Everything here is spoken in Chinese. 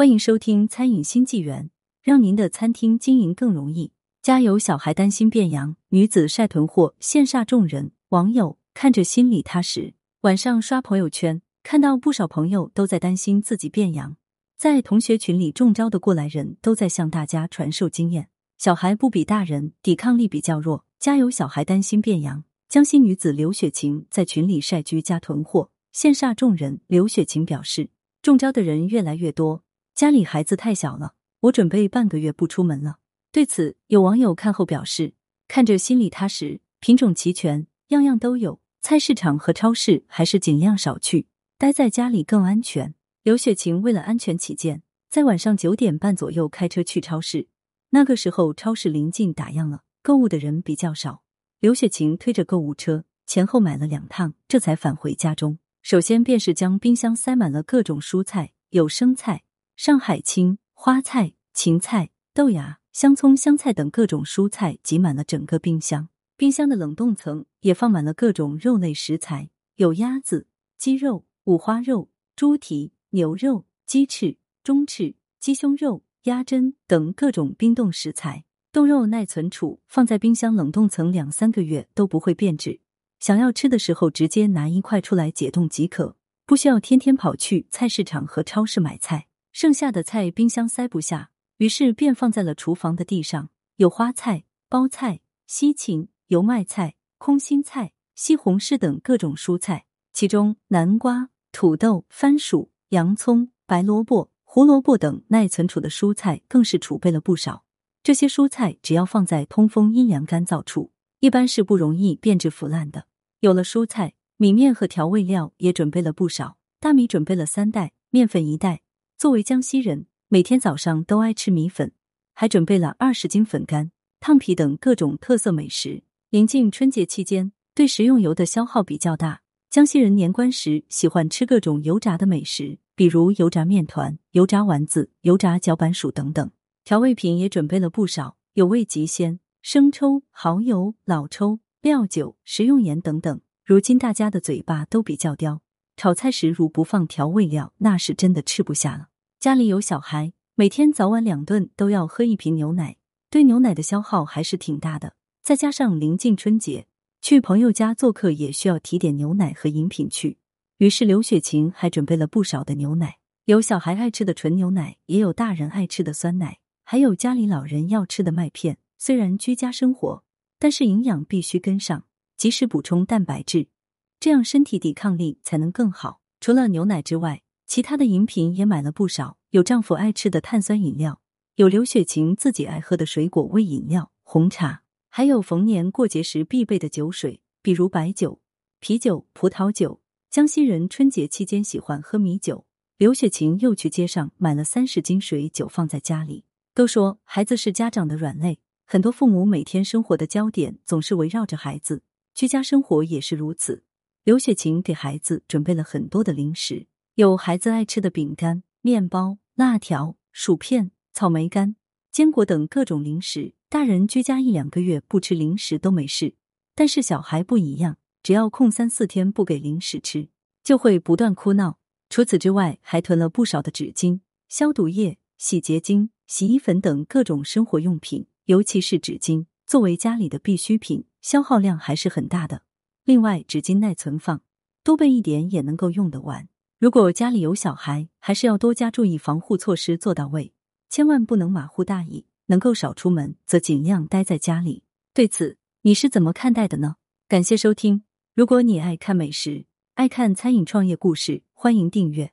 欢迎收听《餐饮新纪元》，让您的餐厅经营更容易。家有小孩担心变阳，女子晒囤货羡煞众人，网友看着心里踏实。晚上刷朋友圈，看到不少朋友都在担心自己变阳，在同学群里中招的过来人都在向大家传授经验。小孩不比大人，抵抗力比较弱，家有小孩担心变阳。江西女子刘雪琴在群里晒居家囤货，羡煞众人。刘雪琴表示，中招的人越来越多。家里孩子太小了，我准备半个月不出门了。对此，有网友看后表示：“看着心里踏实，品种齐全，样样都有。菜市场和超市还是尽量少去，待在家里更安全。”刘雪晴为了安全起见，在晚上九点半左右开车去超市。那个时候，超市临近打烊了，购物的人比较少。刘雪晴推着购物车前后买了两趟，这才返回家中。首先便是将冰箱塞满了各种蔬菜，有生菜。上海青、花菜、芹菜、豆芽、香葱、香菜等各种蔬菜挤满了整个冰箱，冰箱的冷冻层也放满了各种肉类食材，有鸭子、鸡肉、五花肉、猪蹄、牛肉、鸡翅、中翅、鸡胸肉、鸭胗等各种冰冻食材。冻肉耐存储，放在冰箱冷冻层两三个月都不会变质。想要吃的时候，直接拿一块出来解冻即可，不需要天天跑去菜市场和超市买菜。剩下的菜冰箱塞不下，于是便放在了厨房的地上。有花菜、包菜、西芹、油麦菜、空心菜、西红柿等各种蔬菜，其中南瓜、土豆、番薯、洋葱、白萝卜、胡萝卜等耐存储的蔬菜更是储备了不少。这些蔬菜只要放在通风、阴凉、干燥处，一般是不容易变质腐烂的。有了蔬菜，米面和调味料也准备了不少。大米准备了三袋，面粉一袋。作为江西人，每天早上都爱吃米粉，还准备了二十斤粉干、烫皮等各种特色美食。临近春节期间，对食用油的消耗比较大，江西人年关时喜欢吃各种油炸的美食，比如油炸面团、油炸丸子、油炸脚板薯等等。调味品也准备了不少，有味极鲜、生抽、蚝油、老抽、料酒、食用盐等等。如今大家的嘴巴都比较刁，炒菜时如不放调味料，那是真的吃不下了。家里有小孩，每天早晚两顿都要喝一瓶牛奶，对牛奶的消耗还是挺大的。再加上临近春节，去朋友家做客也需要提点牛奶和饮品去。于是刘雪琴还准备了不少的牛奶，有小孩爱吃的纯牛奶，也有大人爱吃的酸奶，还有家里老人要吃的麦片。虽然居家生活，但是营养必须跟上，及时补充蛋白质，这样身体抵抗力才能更好。除了牛奶之外，其他的饮品也买了不少，有丈夫爱吃的碳酸饮料，有刘雪琴自己爱喝的水果味饮料、红茶，还有逢年过节时必备的酒水，比如白酒、啤酒、葡萄酒。江西人春节期间喜欢喝米酒，刘雪琴又去街上买了三十斤水酒放在家里。都说孩子是家长的软肋，很多父母每天生活的焦点总是围绕着孩子，居家生活也是如此。刘雪琴给孩子准备了很多的零食。有孩子爱吃的饼干、面包、辣条、薯片、草莓干、坚果等各种零食。大人居家一两个月不吃零食都没事，但是小孩不一样，只要空三四天不给零食吃，就会不断哭闹。除此之外，还囤了不少的纸巾、消毒液、洗洁精、洗衣粉等各种生活用品。尤其是纸巾，作为家里的必需品，消耗量还是很大的。另外，纸巾耐存放，多备一点也能够用得完。如果家里有小孩，还是要多加注意防护措施做到位，千万不能马虎大意。能够少出门，则尽量待在家里。对此，你是怎么看待的呢？感谢收听。如果你爱看美食，爱看餐饮创业故事，欢迎订阅。